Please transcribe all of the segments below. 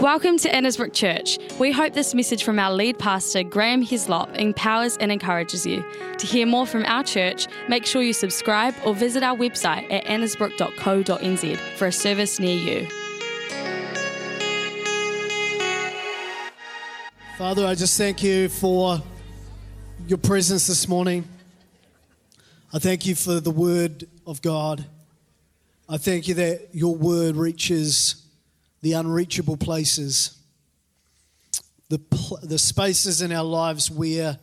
Welcome to Annesbrook Church. We hope this message from our lead pastor, Graham Heslop, empowers and encourages you. To hear more from our church, make sure you subscribe or visit our website at annesbrook.co.nz for a service near you. Father, I just thank you for your presence this morning. I thank you for the word of God. I thank you that your word reaches the unreachable places, the, pl- the spaces in our lives where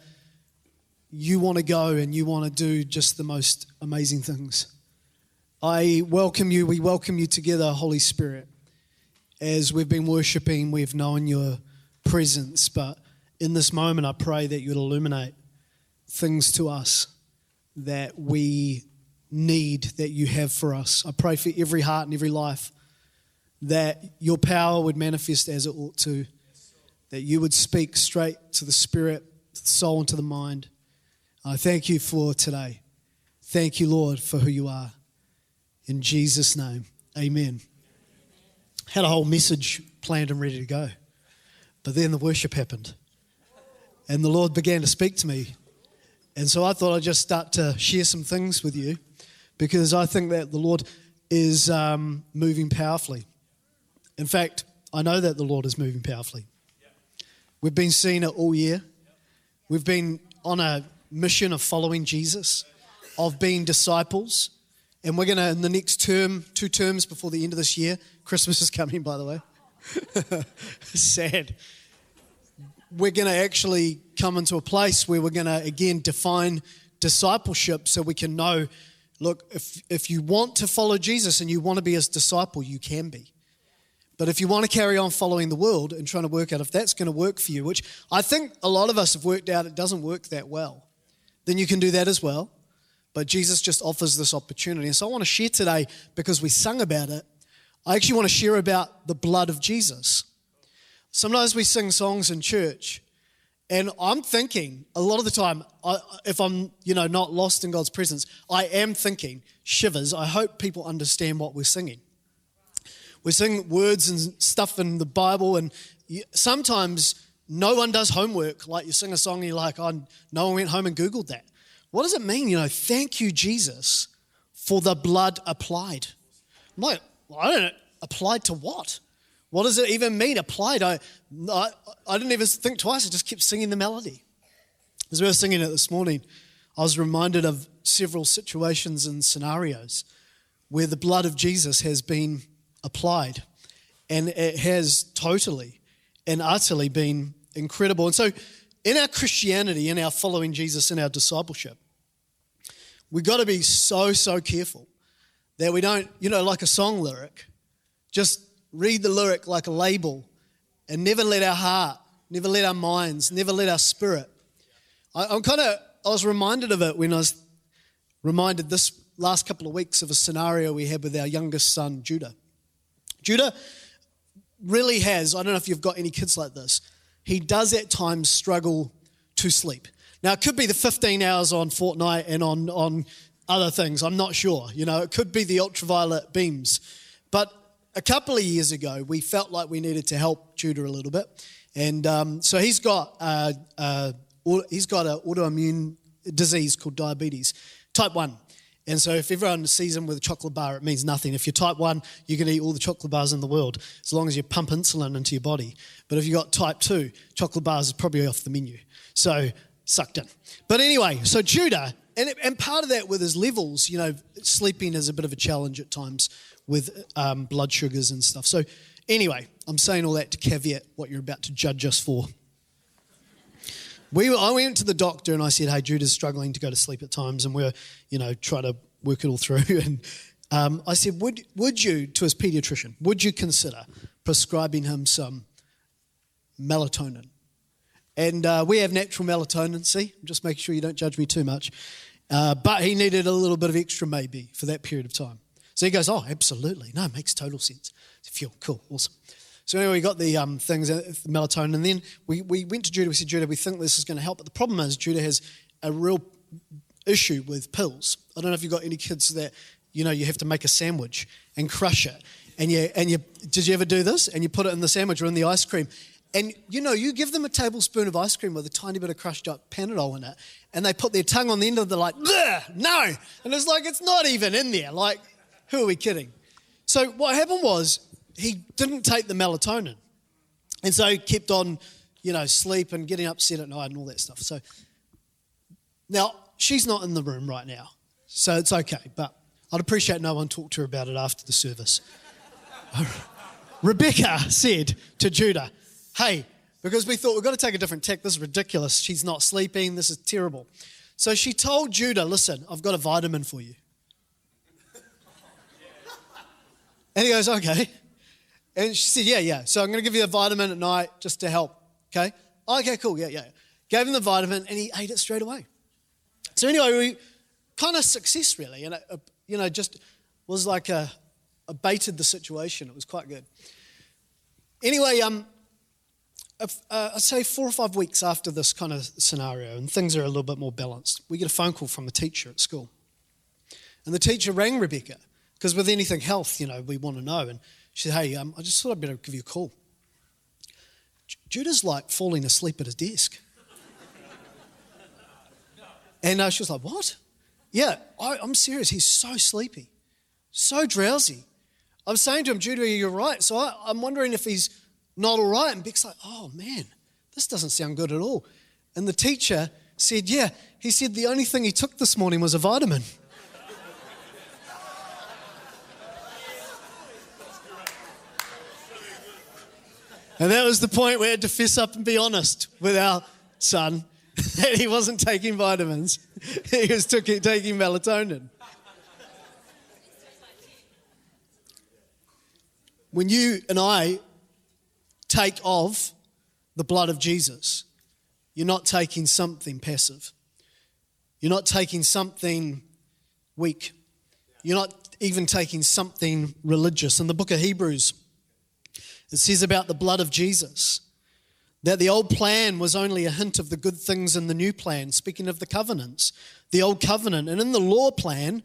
you want to go and you want to do just the most amazing things. I welcome you, we welcome you together, Holy Spirit. As we've been worshiping, we've known your presence, but in this moment, I pray that you'd illuminate things to us that we need, that you have for us. I pray for every heart and every life that your power would manifest as it ought to, that you would speak straight to the spirit, to the soul, and to the mind. I thank you for today. Thank you, Lord, for who you are. In Jesus' name, amen. Had a whole message planned and ready to go, but then the worship happened, and the Lord began to speak to me. And so I thought I'd just start to share some things with you because I think that the Lord is um, moving powerfully. In fact, I know that the Lord is moving powerfully. We've been seeing it all year. We've been on a mission of following Jesus, of being disciples. And we're going to, in the next term, two terms before the end of this year, Christmas is coming, by the way. Sad. We're going to actually come into a place where we're going to, again, define discipleship so we can know look, if, if you want to follow Jesus and you want to be his disciple, you can be. But if you want to carry on following the world and trying to work out if that's going to work for you, which I think a lot of us have worked out it doesn't work that well, then you can do that as well. But Jesus just offers this opportunity. And so I want to share today, because we sung about it, I actually want to share about the blood of Jesus. Sometimes we sing songs in church, and I'm thinking a lot of the time, I, if I'm you know not lost in God's presence, I am thinking shivers. I hope people understand what we're singing we sing words and stuff in the Bible, and sometimes no one does homework. Like you sing a song, and you're like, oh, no one went home and Googled that. What does it mean? You know, thank you, Jesus, for the blood applied. I'm like, well, I don't know, applied to what? What does it even mean, applied? I, I, I didn't even think twice, I just kept singing the melody. As we were singing it this morning, I was reminded of several situations and scenarios where the blood of Jesus has been applied. And it has totally and utterly been incredible. And so, in our Christianity, in our following Jesus, in our discipleship, we've got to be so, so careful that we don't, you know, like a song lyric, just read the lyric like a label and never let our heart, never let our minds, never let our spirit. I, I'm kind of, I was reminded of it when I was reminded this last couple of weeks of a scenario we had with our youngest son, Judah. Judah really has, I don't know if you've got any kids like this, he does at times struggle to sleep. Now, it could be the 15 hours on Fortnite and on, on other things, I'm not sure. You know, it could be the ultraviolet beams. But a couple of years ago, we felt like we needed to help Judah a little bit. And um, so he's got, uh, uh, he's got an autoimmune disease called diabetes, type 1. And so if everyone sees him with a chocolate bar, it means nothing. If you're type 1, you can eat all the chocolate bars in the world as long as you pump insulin into your body. But if you've got type 2, chocolate bars is probably off the menu. So sucked in. But anyway, so Judah, and, and part of that with his levels, you know, sleeping is a bit of a challenge at times with um, blood sugars and stuff. So anyway, I'm saying all that to caveat what you're about to judge us for. We were, I went to the doctor and I said, "Hey, Judah's struggling to go to sleep at times, and we're, you know, trying to work it all through." And um, I said, "Would would you, to his pediatrician, would you consider prescribing him some melatonin?" And uh, we have natural melatonin. See, just making sure you don't judge me too much. Uh, but he needed a little bit of extra, maybe, for that period of time. So he goes, "Oh, absolutely. No, it makes total sense." Feel cool, awesome. So anyway, we got the um, things, uh, the melatonin, and then we, we went to Judah. We said, Judah, we think this is going to help. But the problem is, Judah has a real issue with pills. I don't know if you've got any kids that, you know, you have to make a sandwich and crush it. and you and you did you ever do this? And you put it in the sandwich or in the ice cream. And you know, you give them a tablespoon of ice cream with a tiny bit of crushed up Panadol in it, and they put their tongue on the end of the like, no. And it's like it's not even in there. Like, who are we kidding? So what happened was he didn't take the melatonin. And so he kept on, you know, sleep and getting upset at night and all that stuff. So now she's not in the room right now. So it's okay. But I'd appreciate no one talk to her about it after the service. Rebecca said to Judah, Hey, because we thought we've got to take a different tack. This is ridiculous. She's not sleeping. This is terrible. So she told Judah, Listen, I've got a vitamin for you. And he goes, Okay. And she said, Yeah, yeah. So I'm going to give you a vitamin at night just to help. Okay. Okay, cool. Yeah, yeah. Gave him the vitamin and he ate it straight away. So anyway, we kind of success really. And, it, you know, just was like a, abated the situation. It was quite good. Anyway, um, uh, I'd say four or five weeks after this kind of scenario, and things are a little bit more balanced, we get a phone call from a teacher at school. And the teacher rang Rebecca, because with anything health, you know, we want to know. And she said, Hey, um, I just thought I'd better give you a call. Judah's like falling asleep at his desk. and uh, she was like, What? Yeah, I, I'm serious. He's so sleepy, so drowsy. I'm saying to him, Judah, you're right. So I, I'm wondering if he's not all right. And Beck's like, Oh man, this doesn't sound good at all. And the teacher said, Yeah, he said the only thing he took this morning was a vitamin. And that was the point we had to fess up and be honest with our son that he wasn't taking vitamins, he was taking melatonin. When you and I take of the blood of Jesus, you're not taking something passive. You're not taking something weak. You're not even taking something religious. In the book of Hebrews, it says about the blood of Jesus that the old plan was only a hint of the good things in the new plan, speaking of the covenants, the old covenant. And in the law plan,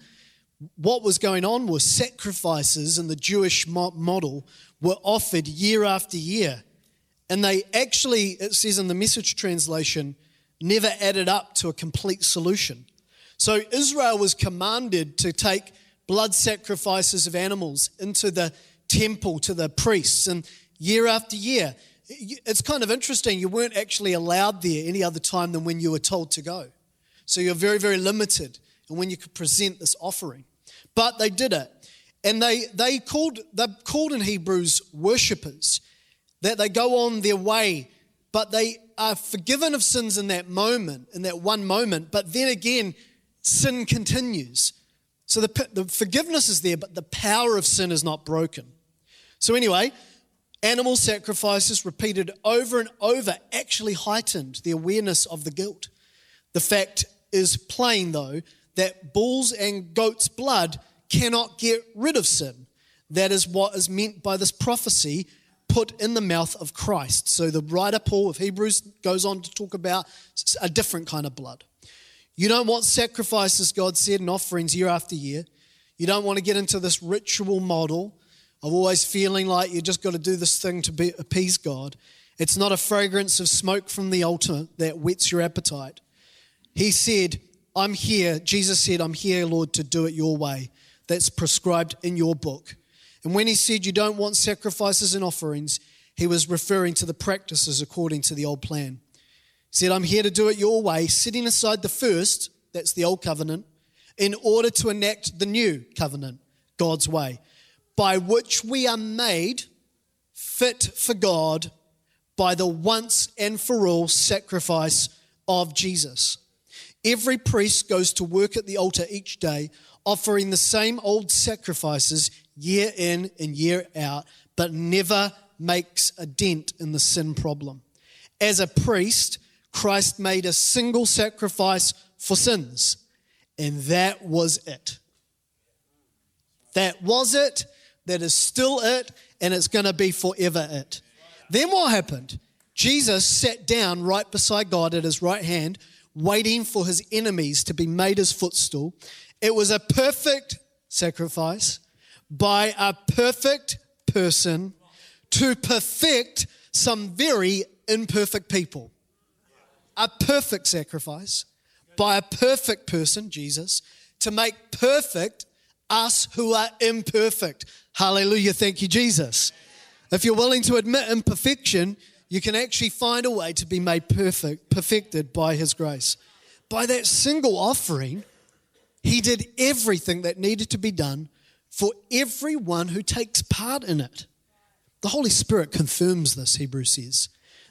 what was going on was sacrifices in the Jewish model were offered year after year. And they actually, it says in the message translation, never added up to a complete solution. So Israel was commanded to take blood sacrifices of animals into the temple to the priests, and year after year. It's kind of interesting. You weren't actually allowed there any other time than when you were told to go. So you're very, very limited in when you could present this offering. But they did it. And they, they called they called in Hebrews worshippers, that they go on their way, but they are forgiven of sins in that moment, in that one moment. But then again, sin continues. So the, the forgiveness is there, but the power of sin is not broken. So, anyway, animal sacrifices repeated over and over actually heightened the awareness of the guilt. The fact is plain, though, that bulls and goats' blood cannot get rid of sin. That is what is meant by this prophecy put in the mouth of Christ. So the writer Paul of Hebrews goes on to talk about a different kind of blood. You don't want sacrifices, God said, and offerings year after year. You don't want to get into this ritual model of always feeling like you just got to do this thing to be, appease God. It's not a fragrance of smoke from the altar that whets your appetite. He said, I'm here. Jesus said, I'm here, Lord, to do it your way. That's prescribed in your book. And when he said you don't want sacrifices and offerings, he was referring to the practices according to the old plan. He said, I'm here to do it your way, setting aside the first, that's the old covenant, in order to enact the new covenant, God's way by which we are made fit for God by the once and for all sacrifice of Jesus. Every priest goes to work at the altar each day, offering the same old sacrifices year in and year out, but never makes a dent in the sin problem. As a priest, Christ made a single sacrifice for sins, and that was it. That was it that is still it and it's going to be forever it. Then what happened? Jesus sat down right beside God at his right hand, waiting for his enemies to be made his footstool. It was a perfect sacrifice, by a perfect person to perfect some very imperfect people. A perfect sacrifice by a perfect person, Jesus, to make perfect us who are imperfect. Hallelujah. Thank you, Jesus. If you're willing to admit imperfection, you can actually find a way to be made perfect, perfected by His grace. By that single offering, He did everything that needed to be done for everyone who takes part in it. The Holy Spirit confirms this, Hebrews says.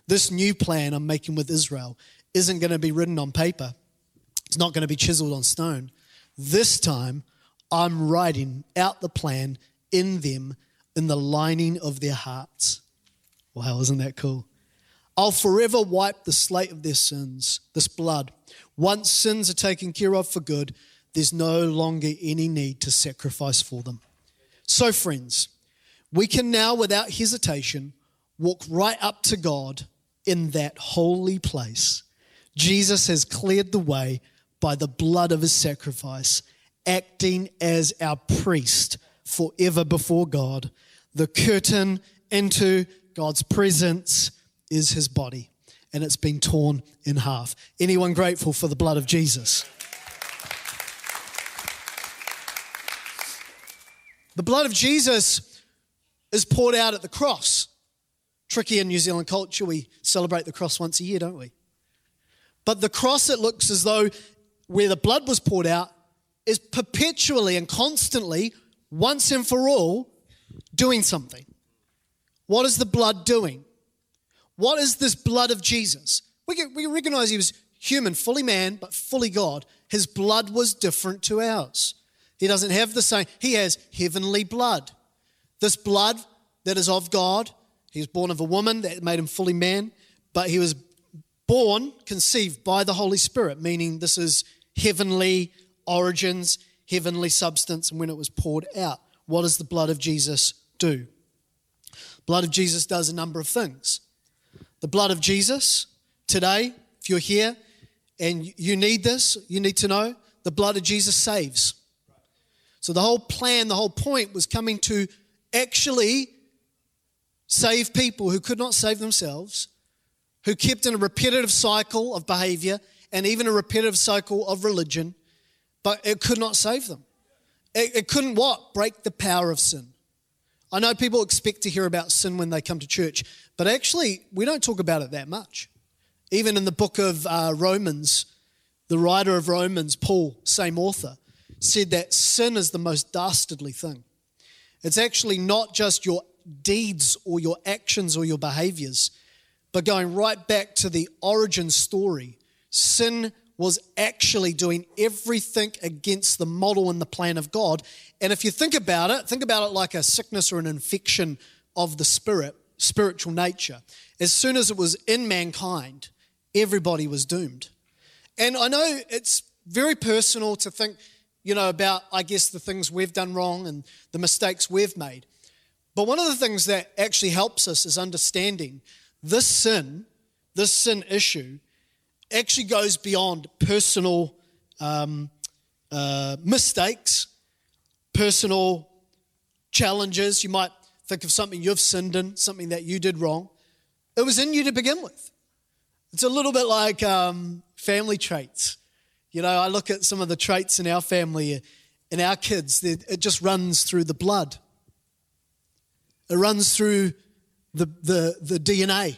This new plan I'm making with Israel isn't going to be written on paper, it's not going to be chiseled on stone. This time, I'm writing out the plan in them, in the lining of their hearts. Wow, isn't that cool? I'll forever wipe the slate of their sins, this blood. Once sins are taken care of for good, there's no longer any need to sacrifice for them. So, friends, we can now, without hesitation, walk right up to God in that holy place. Jesus has cleared the way by the blood of his sacrifice, acting as our priest forever before God. The curtain into God's presence is his body, and it's been torn in half. Anyone grateful for the blood of Jesus? The blood of Jesus is poured out at the cross. Tricky in New Zealand culture, we celebrate the cross once a year, don't we? But the cross, it looks as though where the blood was poured out is perpetually and constantly, once and for all, doing something. What is the blood doing? What is this blood of Jesus? We, we recognize he was human, fully man, but fully God. His blood was different to ours. He doesn't have the same, he has heavenly blood. This blood that is of God, he was born of a woman that made him fully man, but he was born, conceived by the Holy Spirit, meaning this is heavenly origins, heavenly substance, and when it was poured out. What does the blood of Jesus do? Blood of Jesus does a number of things. The blood of Jesus, today, if you're here and you need this, you need to know the blood of Jesus saves. So the whole plan, the whole point was coming to actually save people who could not save themselves, who kept in a repetitive cycle of behavior and even a repetitive cycle of religion, but it could not save them. It, it couldn't what? Break the power of sin. I know people expect to hear about sin when they come to church, but actually, we don't talk about it that much. Even in the book of uh, Romans, the writer of Romans, Paul, same author, said that sin is the most dastardly thing. It's actually not just your deeds or your actions or your behaviors, but going right back to the origin story. Sin was actually doing everything against the model and the plan of God. And if you think about it, think about it like a sickness or an infection of the spirit, spiritual nature. As soon as it was in mankind, everybody was doomed. And I know it's very personal to think, you know, about, I guess, the things we've done wrong and the mistakes we've made. But one of the things that actually helps us is understanding this sin, this sin issue, actually goes beyond personal um, uh, mistakes, personal challenges. You might think of something you've sinned in, something that you did wrong. It was in you to begin with. It's a little bit like um, family traits. You know, I look at some of the traits in our family, in our kids, it just runs through the blood. It runs through the, the, the DNA.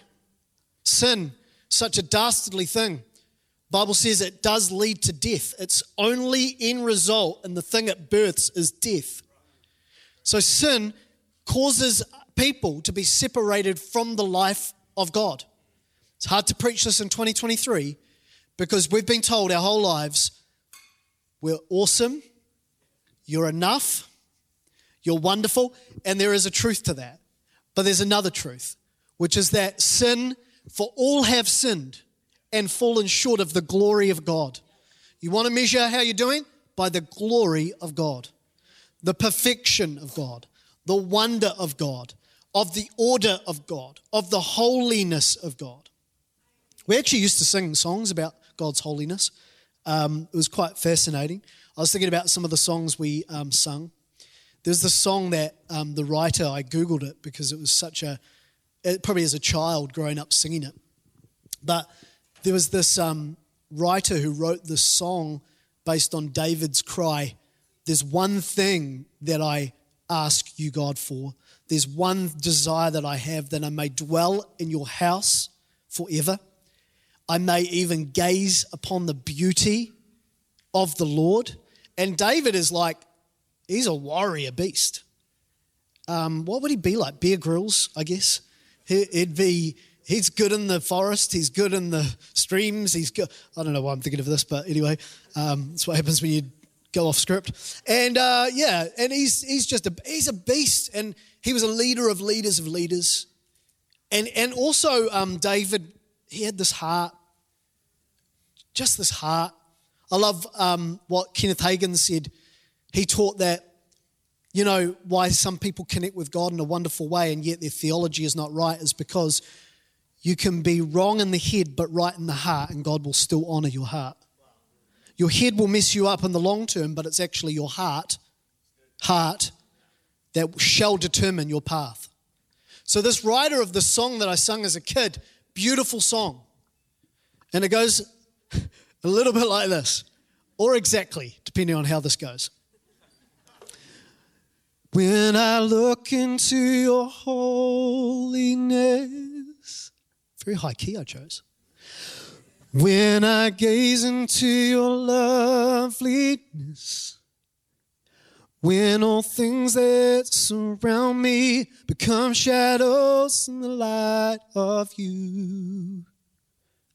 Sin, such a dastardly thing. Bible says it does lead to death. Its only end result and the thing it births is death. So sin causes people to be separated from the life of God. It's hard to preach this in 2023 because we've been told our whole lives we're awesome, you're enough, you're wonderful, and there is a truth to that. But there's another truth, which is that sin, for all have sinned and fallen short of the glory of God. You want to measure how you're doing? By the glory of God, the perfection of God, the wonder of God, of the order of God, of the holiness of God. We actually used to sing songs about God's holiness. Um, it was quite fascinating. I was thinking about some of the songs we um, sung. There's the song that um, the writer, I Googled it because it was such a, probably as a child growing up singing it. But there was this um, writer who wrote this song based on David's cry There's one thing that I ask you, God, for. There's one desire that I have that I may dwell in your house forever. I may even gaze upon the beauty of the Lord. And David is like, he's a warrior beast. Um, what would he be like? Bear Grylls, I guess. He'd be, he's good in the forest, he's good in the streams, he's good. I don't know why I'm thinking of this, but anyway, um, that's what happens when you go off script. And uh, yeah, and he's, he's just a, he's a beast. And he was a leader of leaders of leaders. And, and also, um, David, he had this heart, just this heart. I love um, what Kenneth Hagin said. He taught that, you know, why some people connect with God in a wonderful way and yet their theology is not right is because you can be wrong in the head but right in the heart, and God will still honor your heart. Your head will mess you up in the long term, but it's actually your heart, heart, that shall determine your path. So, this writer of the song that I sung as a kid, beautiful song. And it goes a little bit like this, or exactly, depending on how this goes. When I look into your holiness, very high key I chose. When I gaze into your loveliness, when all things that surround me become shadows in the light of you.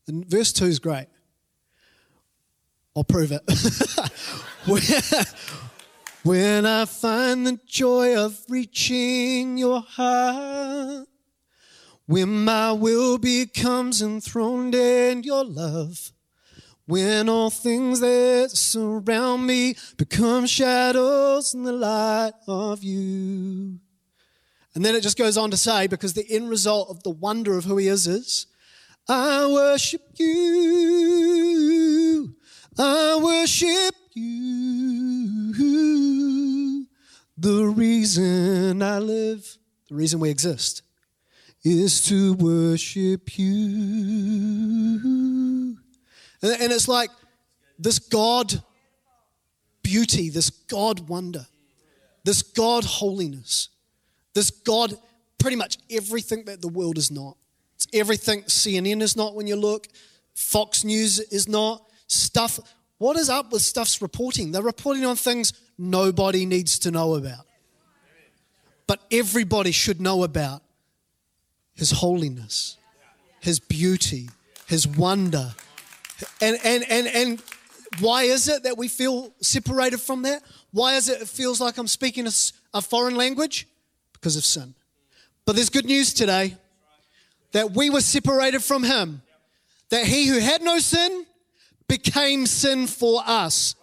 And verse 2 is great. I'll prove it. when, I find the joy of reaching your heart, when my will becomes enthroned in your love, when all things that surround me become shadows in the light of you. And then it just goes on to say, because the end result of the wonder of who he is is, I worship you, I worship you. The reason I live, the reason we exist is to worship you. And, it's like this God beauty, this God wonder, this God holiness, this God pretty much everything that the world is not. It's everything CNN is not when you look, Fox News is not, stuff. What is up with stuff's reporting? They're reporting on things nobody needs to know about. But everybody should know about his holiness, His beauty, His wonder. And, and, and, and why is it that we feel separated from that? Why is it it feels like I'm speaking a, a foreign language? Because of sin. But there's good news today that we were separated from Him, that He who had no sin became sin for us.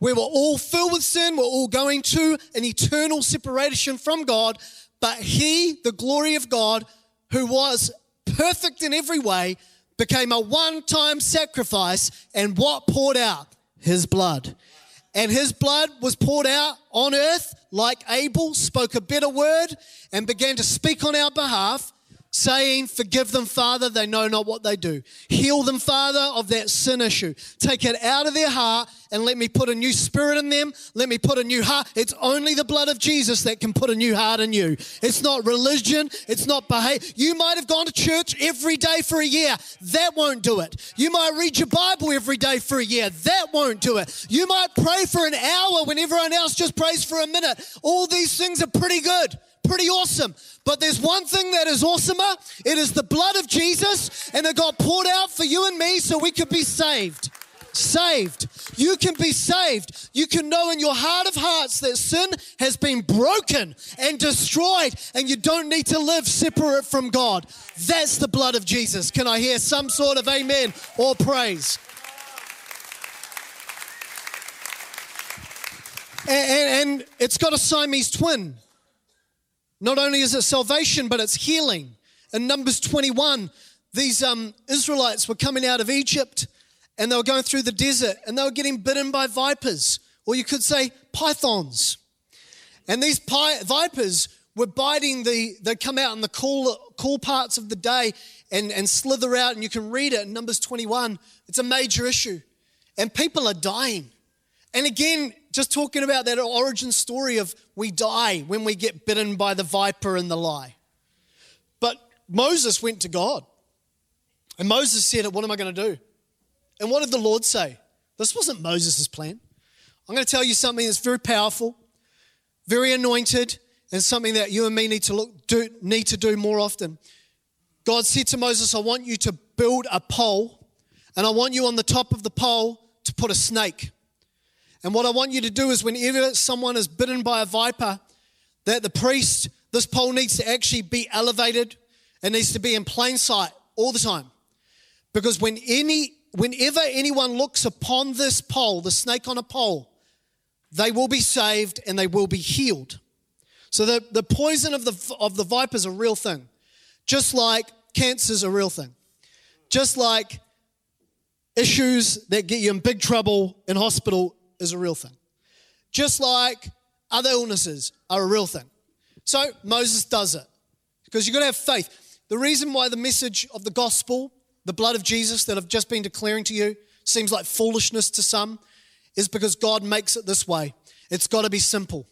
We were all filled with sin, we're all going to an eternal separation from God, but He, the glory of God, who was perfect in every way, became a one time sacrifice, and what poured out? His blood. And his blood was poured out on earth like Abel spoke a better word and began to speak on our behalf saying, Forgive them, Father, they know not what they do. Heal them, Father, of that sin issue. Take it out of their heart and let me put a new spirit in them. Let me put a new heart. It's only the blood of Jesus that can put a new heart in you. It's not religion. It's not behavior. You might have gone to church every day for a year. That won't do it. You might read your Bible every day for a year. That won't do it. You might pray for an hour when everyone else just prays for a minute. All these things are pretty good pretty awesome. But there's one thing that is awesomer it is the blood of Jesus, and it got poured out for you and me so we could be saved. Saved. You can be saved. You can know in your heart of hearts that sin has been broken and destroyed, and you don't need to live separate from God. That's the blood of Jesus. Can I hear some sort of amen or praise? And, and, and it's got a Siamese twin. Not only is it salvation, but it's healing. In Numbers 21, these um, Israelites were coming out of Egypt and they were going through the desert and they were getting bitten by vipers, or you could say pythons. And these pi- vipers were biting the, they come out in the cool, cool parts of the day and, and slither out, and you can read it in Numbers 21. It's a major issue. And people are dying. And again, just talking about that origin story of we die when we get bitten by the viper and the lie. But Moses went to God. And Moses said, What am I going to do? And what did the Lord say? This wasn't Moses' plan. I'm going to tell you something that's very powerful, very anointed, and something that you and me need to look do, need to do more often. God said to Moses, I want you to build a pole, and I want you on the top of the pole to put a snake. And what I want you to do is whenever someone is bitten by a viper, that the priest, this pole needs to actually be elevated. It needs to be in plain sight all the time. Because when any, whenever anyone looks upon this pole, the snake on a pole, they will be saved and they will be healed. So the, the poison of the, of the viper is a real thing. Just like cancer is a real thing. Just like issues that get you in big trouble in hospital is a real thing. Just like other illnesses are a real thing. So Moses does it because you've got to have faith. The reason why the message of the gospel, the blood of Jesus that I've just been declaring to you, seems like foolishness to some is because God makes it this way. It's got to be simple.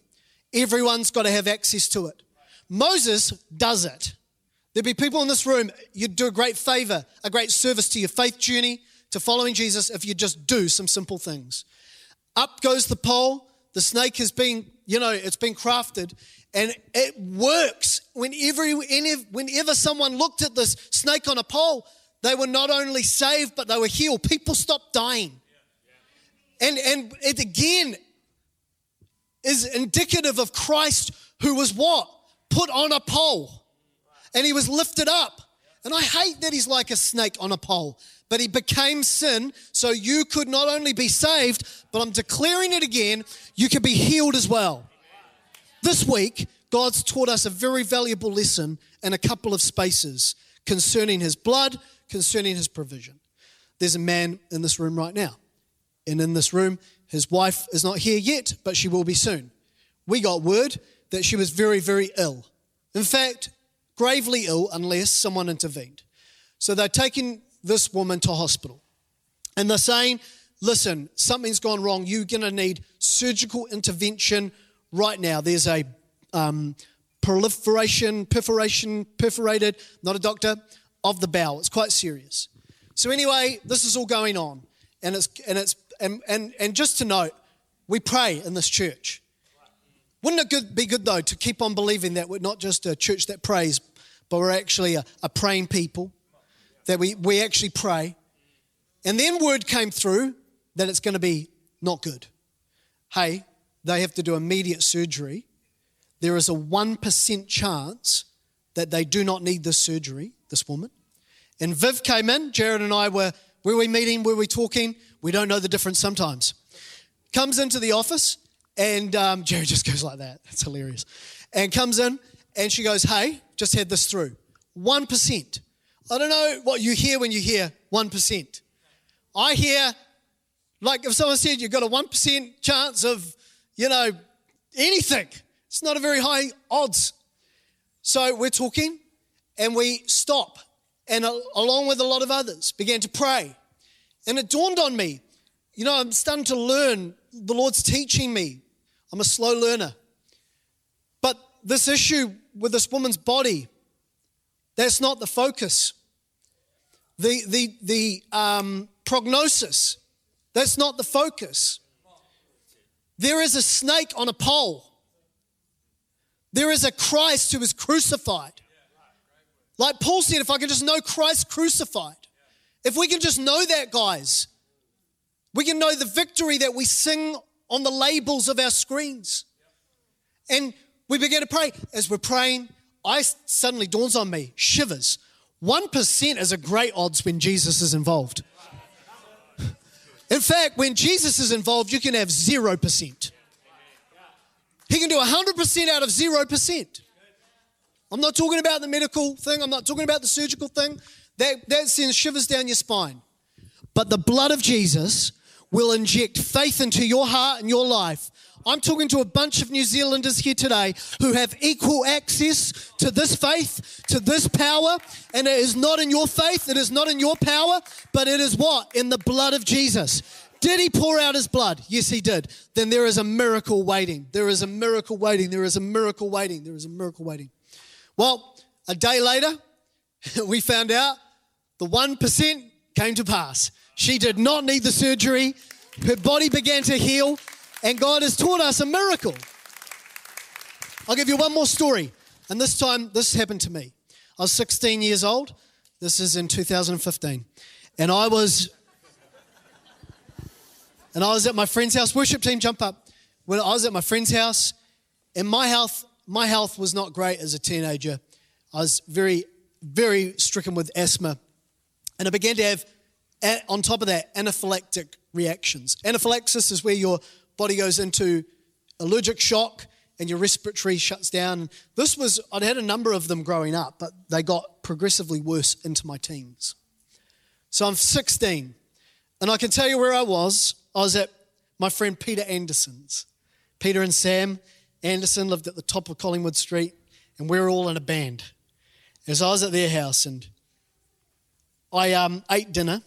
Everyone's got to have access to it. Moses does it. There'd be people in this room, you'd do a great favor, a great service to your faith journey, to following Jesus, if you just do some simple things. Up goes the pole. The snake has been, you know, it's been crafted and it works. Whenever, whenever someone looked at this snake on a pole, they were not only saved, but they were healed. People stopped dying. And, and it again is indicative of Christ who was what? Put on a pole. And he was lifted up. And I hate that he's like a snake on a pole but he became sin so you could not only be saved, but I'm declaring it again, you could be healed as well. This week, God's taught us a very valuable lesson in a couple of spaces concerning his blood, concerning his provision. There's a man in this room right now. And in this room, his wife is not here yet, but she will be soon. We got word that she was very, very ill. In fact, gravely ill unless someone intervened. So they're taking this woman to hospital. And they're saying, listen, something's gone wrong. You're going to need surgical intervention right now. There's a um, proliferation, perforation, perforated, not a doctor, of the bowel. It's quite serious. So anyway, this is all going on. And it's, and it's, and, and, and just to note, we pray in this church. Wouldn't it be good though to keep on believing that we're not just a church that prays, but we're actually a, a praying people that we, we actually pray. And then word came through that it's going to be not good. Hey, they have to do immediate surgery. There is a 1% chance that they do not need this surgery, this woman. And Viv came in, Jared and I were, were we meeting, were we talking? We don't know the difference sometimes. Comes into the office and um, Jared just goes like that. It's hilarious. And comes in and she goes, hey, just had this through. 1%. I don't know what you hear when you hear 1%. I hear, like if someone said you've got a 1% chance of, you know, anything, it's not a very high odds. So we're talking and we stop and along with a lot of others began to pray. And it dawned on me, you know, I'm starting to learn, the Lord's teaching me. I'm a slow learner. But this issue with this woman's body, that's not the focus the, the, the um, prognosis. That's not the focus. There is a snake on a pole. There is a Christ who is crucified. Like Paul said, if I can just know Christ crucified, if we can just know that, guys, we can know the victory that we sing on the labels of our screens. And we begin to pray. As we're praying, I suddenly dawns on me, shivers. 1% is a great odds when Jesus is involved. In fact, when Jesus is involved, you can have 0%. He can do 100% out of 0%. I'm not talking about the medical thing, I'm not talking about the surgical thing. That, that sends shivers down your spine. But the blood of Jesus will inject faith into your heart and your life I'm talking to a bunch of New Zealanders here today who have equal access to this faith, to this power, and it is not in your faith, it is not in your power, but it is what? In the blood of Jesus. Did he pour out his blood? Yes, he did. Then there is a miracle waiting. There is a miracle waiting. There is a miracle waiting. There is a miracle waiting. Well, a day later, we found out the 1% came to pass. She did not need the surgery. Her body began to heal, and God has taught us a miracle. I'll give you one more story. And this time, this happened to me. I was 16 years old. This is in 2015. And I was and I was at my friend's house. Worship team, jump up. When I was at my friend's house, and my health, my health was not great as a teenager. I was very, very stricken with asthma, and I began to have, on top of that, anaphylactic reactions. Anaphylaxis is where your body goes into allergic shock and your respiratory shuts down. This was, I'd had a number of them growing up, but they got progressively worse into my teens. So I'm 16, and I can tell you where I was. I was at my friend Peter Anderson's. Peter and Sam Anderson lived at the top of Collingwood Street, and we were all in a band. As I was at their house, and I um, ate dinner,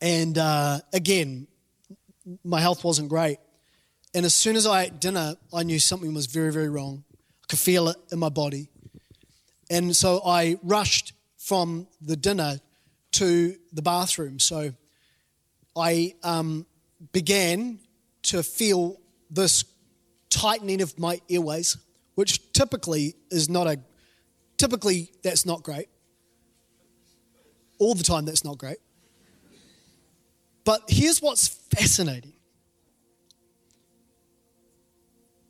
and uh, again, my health wasn't great. And as soon as I ate dinner, I knew something was very, very wrong. I could feel it in my body. And so I rushed from the dinner to the bathroom. So I um, began to feel this tightening of my airways, which typically is not a, typically that's not great. All the time, that's not great. But here's what's fascinating.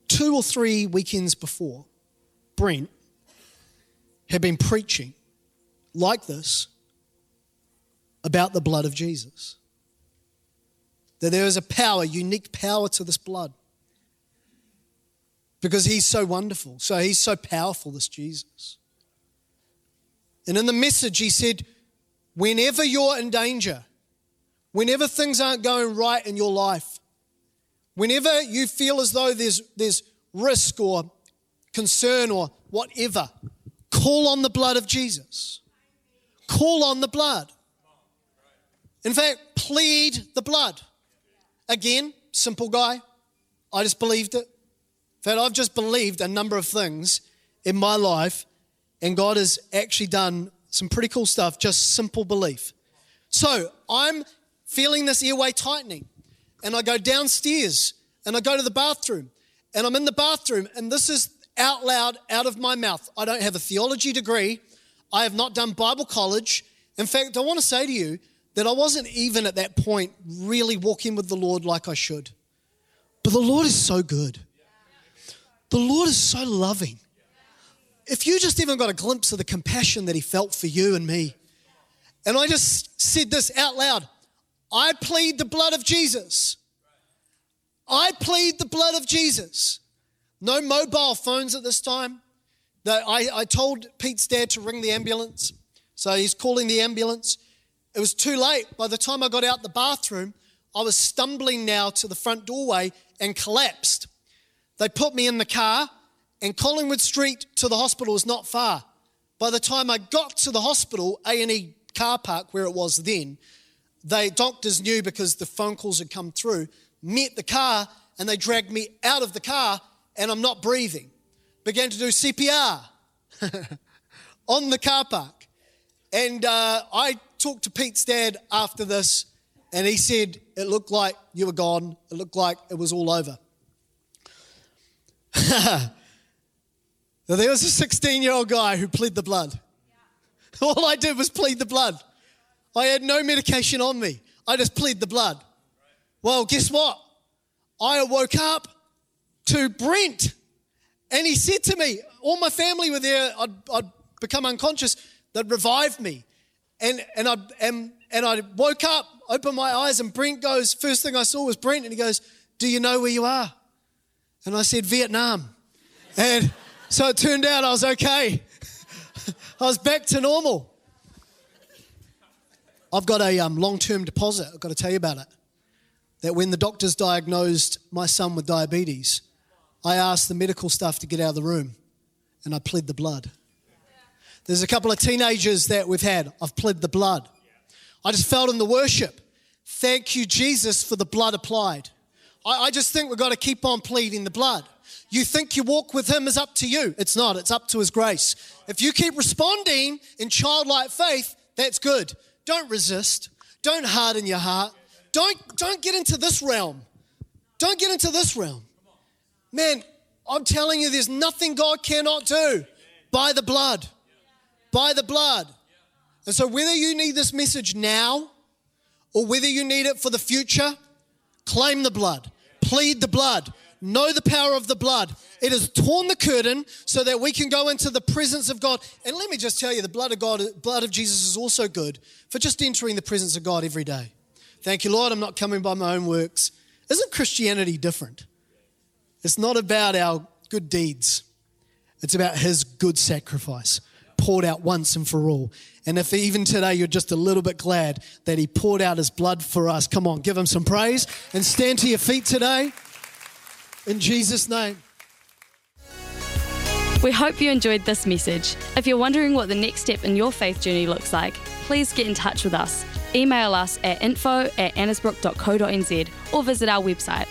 Two or three weekends before, Brent had been preaching like this about the blood of Jesus that there is a power, unique power to this blood. Because he's so wonderful. So he's so powerful, this Jesus. And in the message, he said, whenever you're in danger, whenever things aren't going right in your life, whenever you feel as though there's, there's risk or concern or whatever, call on the blood of Jesus. Call on the blood. In fact, plead the blood. Again, simple guy. I just believed it. In fact, I've just believed a number of things in my life, and God has actually done some pretty cool stuff, just simple belief. So I'm feeling this airway tightening, and I go downstairs and I go to the bathroom, and I'm in the bathroom, and this is out loud out of my mouth. I don't have a theology degree, I have not done Bible college. In fact, I want to say to you, that I wasn't even at that point really walking with the Lord like I should. But the Lord is so good. The Lord is so loving. If you just even got a glimpse of the compassion that He felt for you and me, and I just said this out loud I plead the blood of Jesus. I plead the blood of Jesus. No mobile phones at this time. I, I told Pete's dad to ring the ambulance. So he's calling the ambulance. It was too late. By the time I got out the bathroom, I was stumbling now to the front doorway and collapsed. They put me in the car, and Collingwood Street to the hospital was not far. By the time I got to the hospital, A&E car park where it was then, they doctors knew because the phone calls had come through, met the car and they dragged me out of the car and I'm not breathing. Began to do CPR on the car park. And uh, I talked to Pete's dad after this, and he said it looked like you were gone. It looked like it was all over. there was a 16 year old guy who plead the blood. Yeah. All I did was plead the blood. I had no medication on me. I just plead the blood. Well, guess what? I woke up to Brent, and he said to me, All my family were there. I'd, I'd become unconscious. They'd revived me. And, and, I, and, and I woke up, opened my eyes, and Brent goes, first thing I saw was Brent, and he goes, Do you know where you are? And I said, Vietnam. And so it turned out I was okay. I was back to normal. I've got a um, long term deposit, I've got to tell you about it. that when the doctors diagnosed my son with diabetes, I asked the medical staff to get out of the room and I pled the blood. There's a couple of teenagers that we've had. I've pled the blood. I just felt in the worship. Thank you, Jesus, for the blood applied. I, I just think we've got to keep on pleading the blood. You think your walk with Him is up to you. It's not, it's up to His grace. If you keep responding in childlike faith, that's good. Don't resist. Don't harden your heart. Don't, don't get into this realm. Don't get into this realm. Man, I'm telling you, there's nothing God cannot do by the blood. By the blood. And so, whether you need this message now or whether you need it for the future, claim the blood, plead the blood, know the power of the blood. It has torn the curtain so that we can go into the presence of God. And let me just tell you, the blood of God, blood of Jesus is also good for just entering the presence of God every day. Thank you, Lord. I'm not coming by my own works. Isn't Christianity different? It's not about our good deeds, it's about His good sacrifice poured out once and for all. And if even today you're just a little bit glad that He poured out His blood for us, come on, give Him some praise and stand to your feet today in Jesus' name. We hope you enjoyed this message. If you're wondering what the next step in your faith journey looks like, please get in touch with us. Email us at info at annesbrook.co.nz or visit our website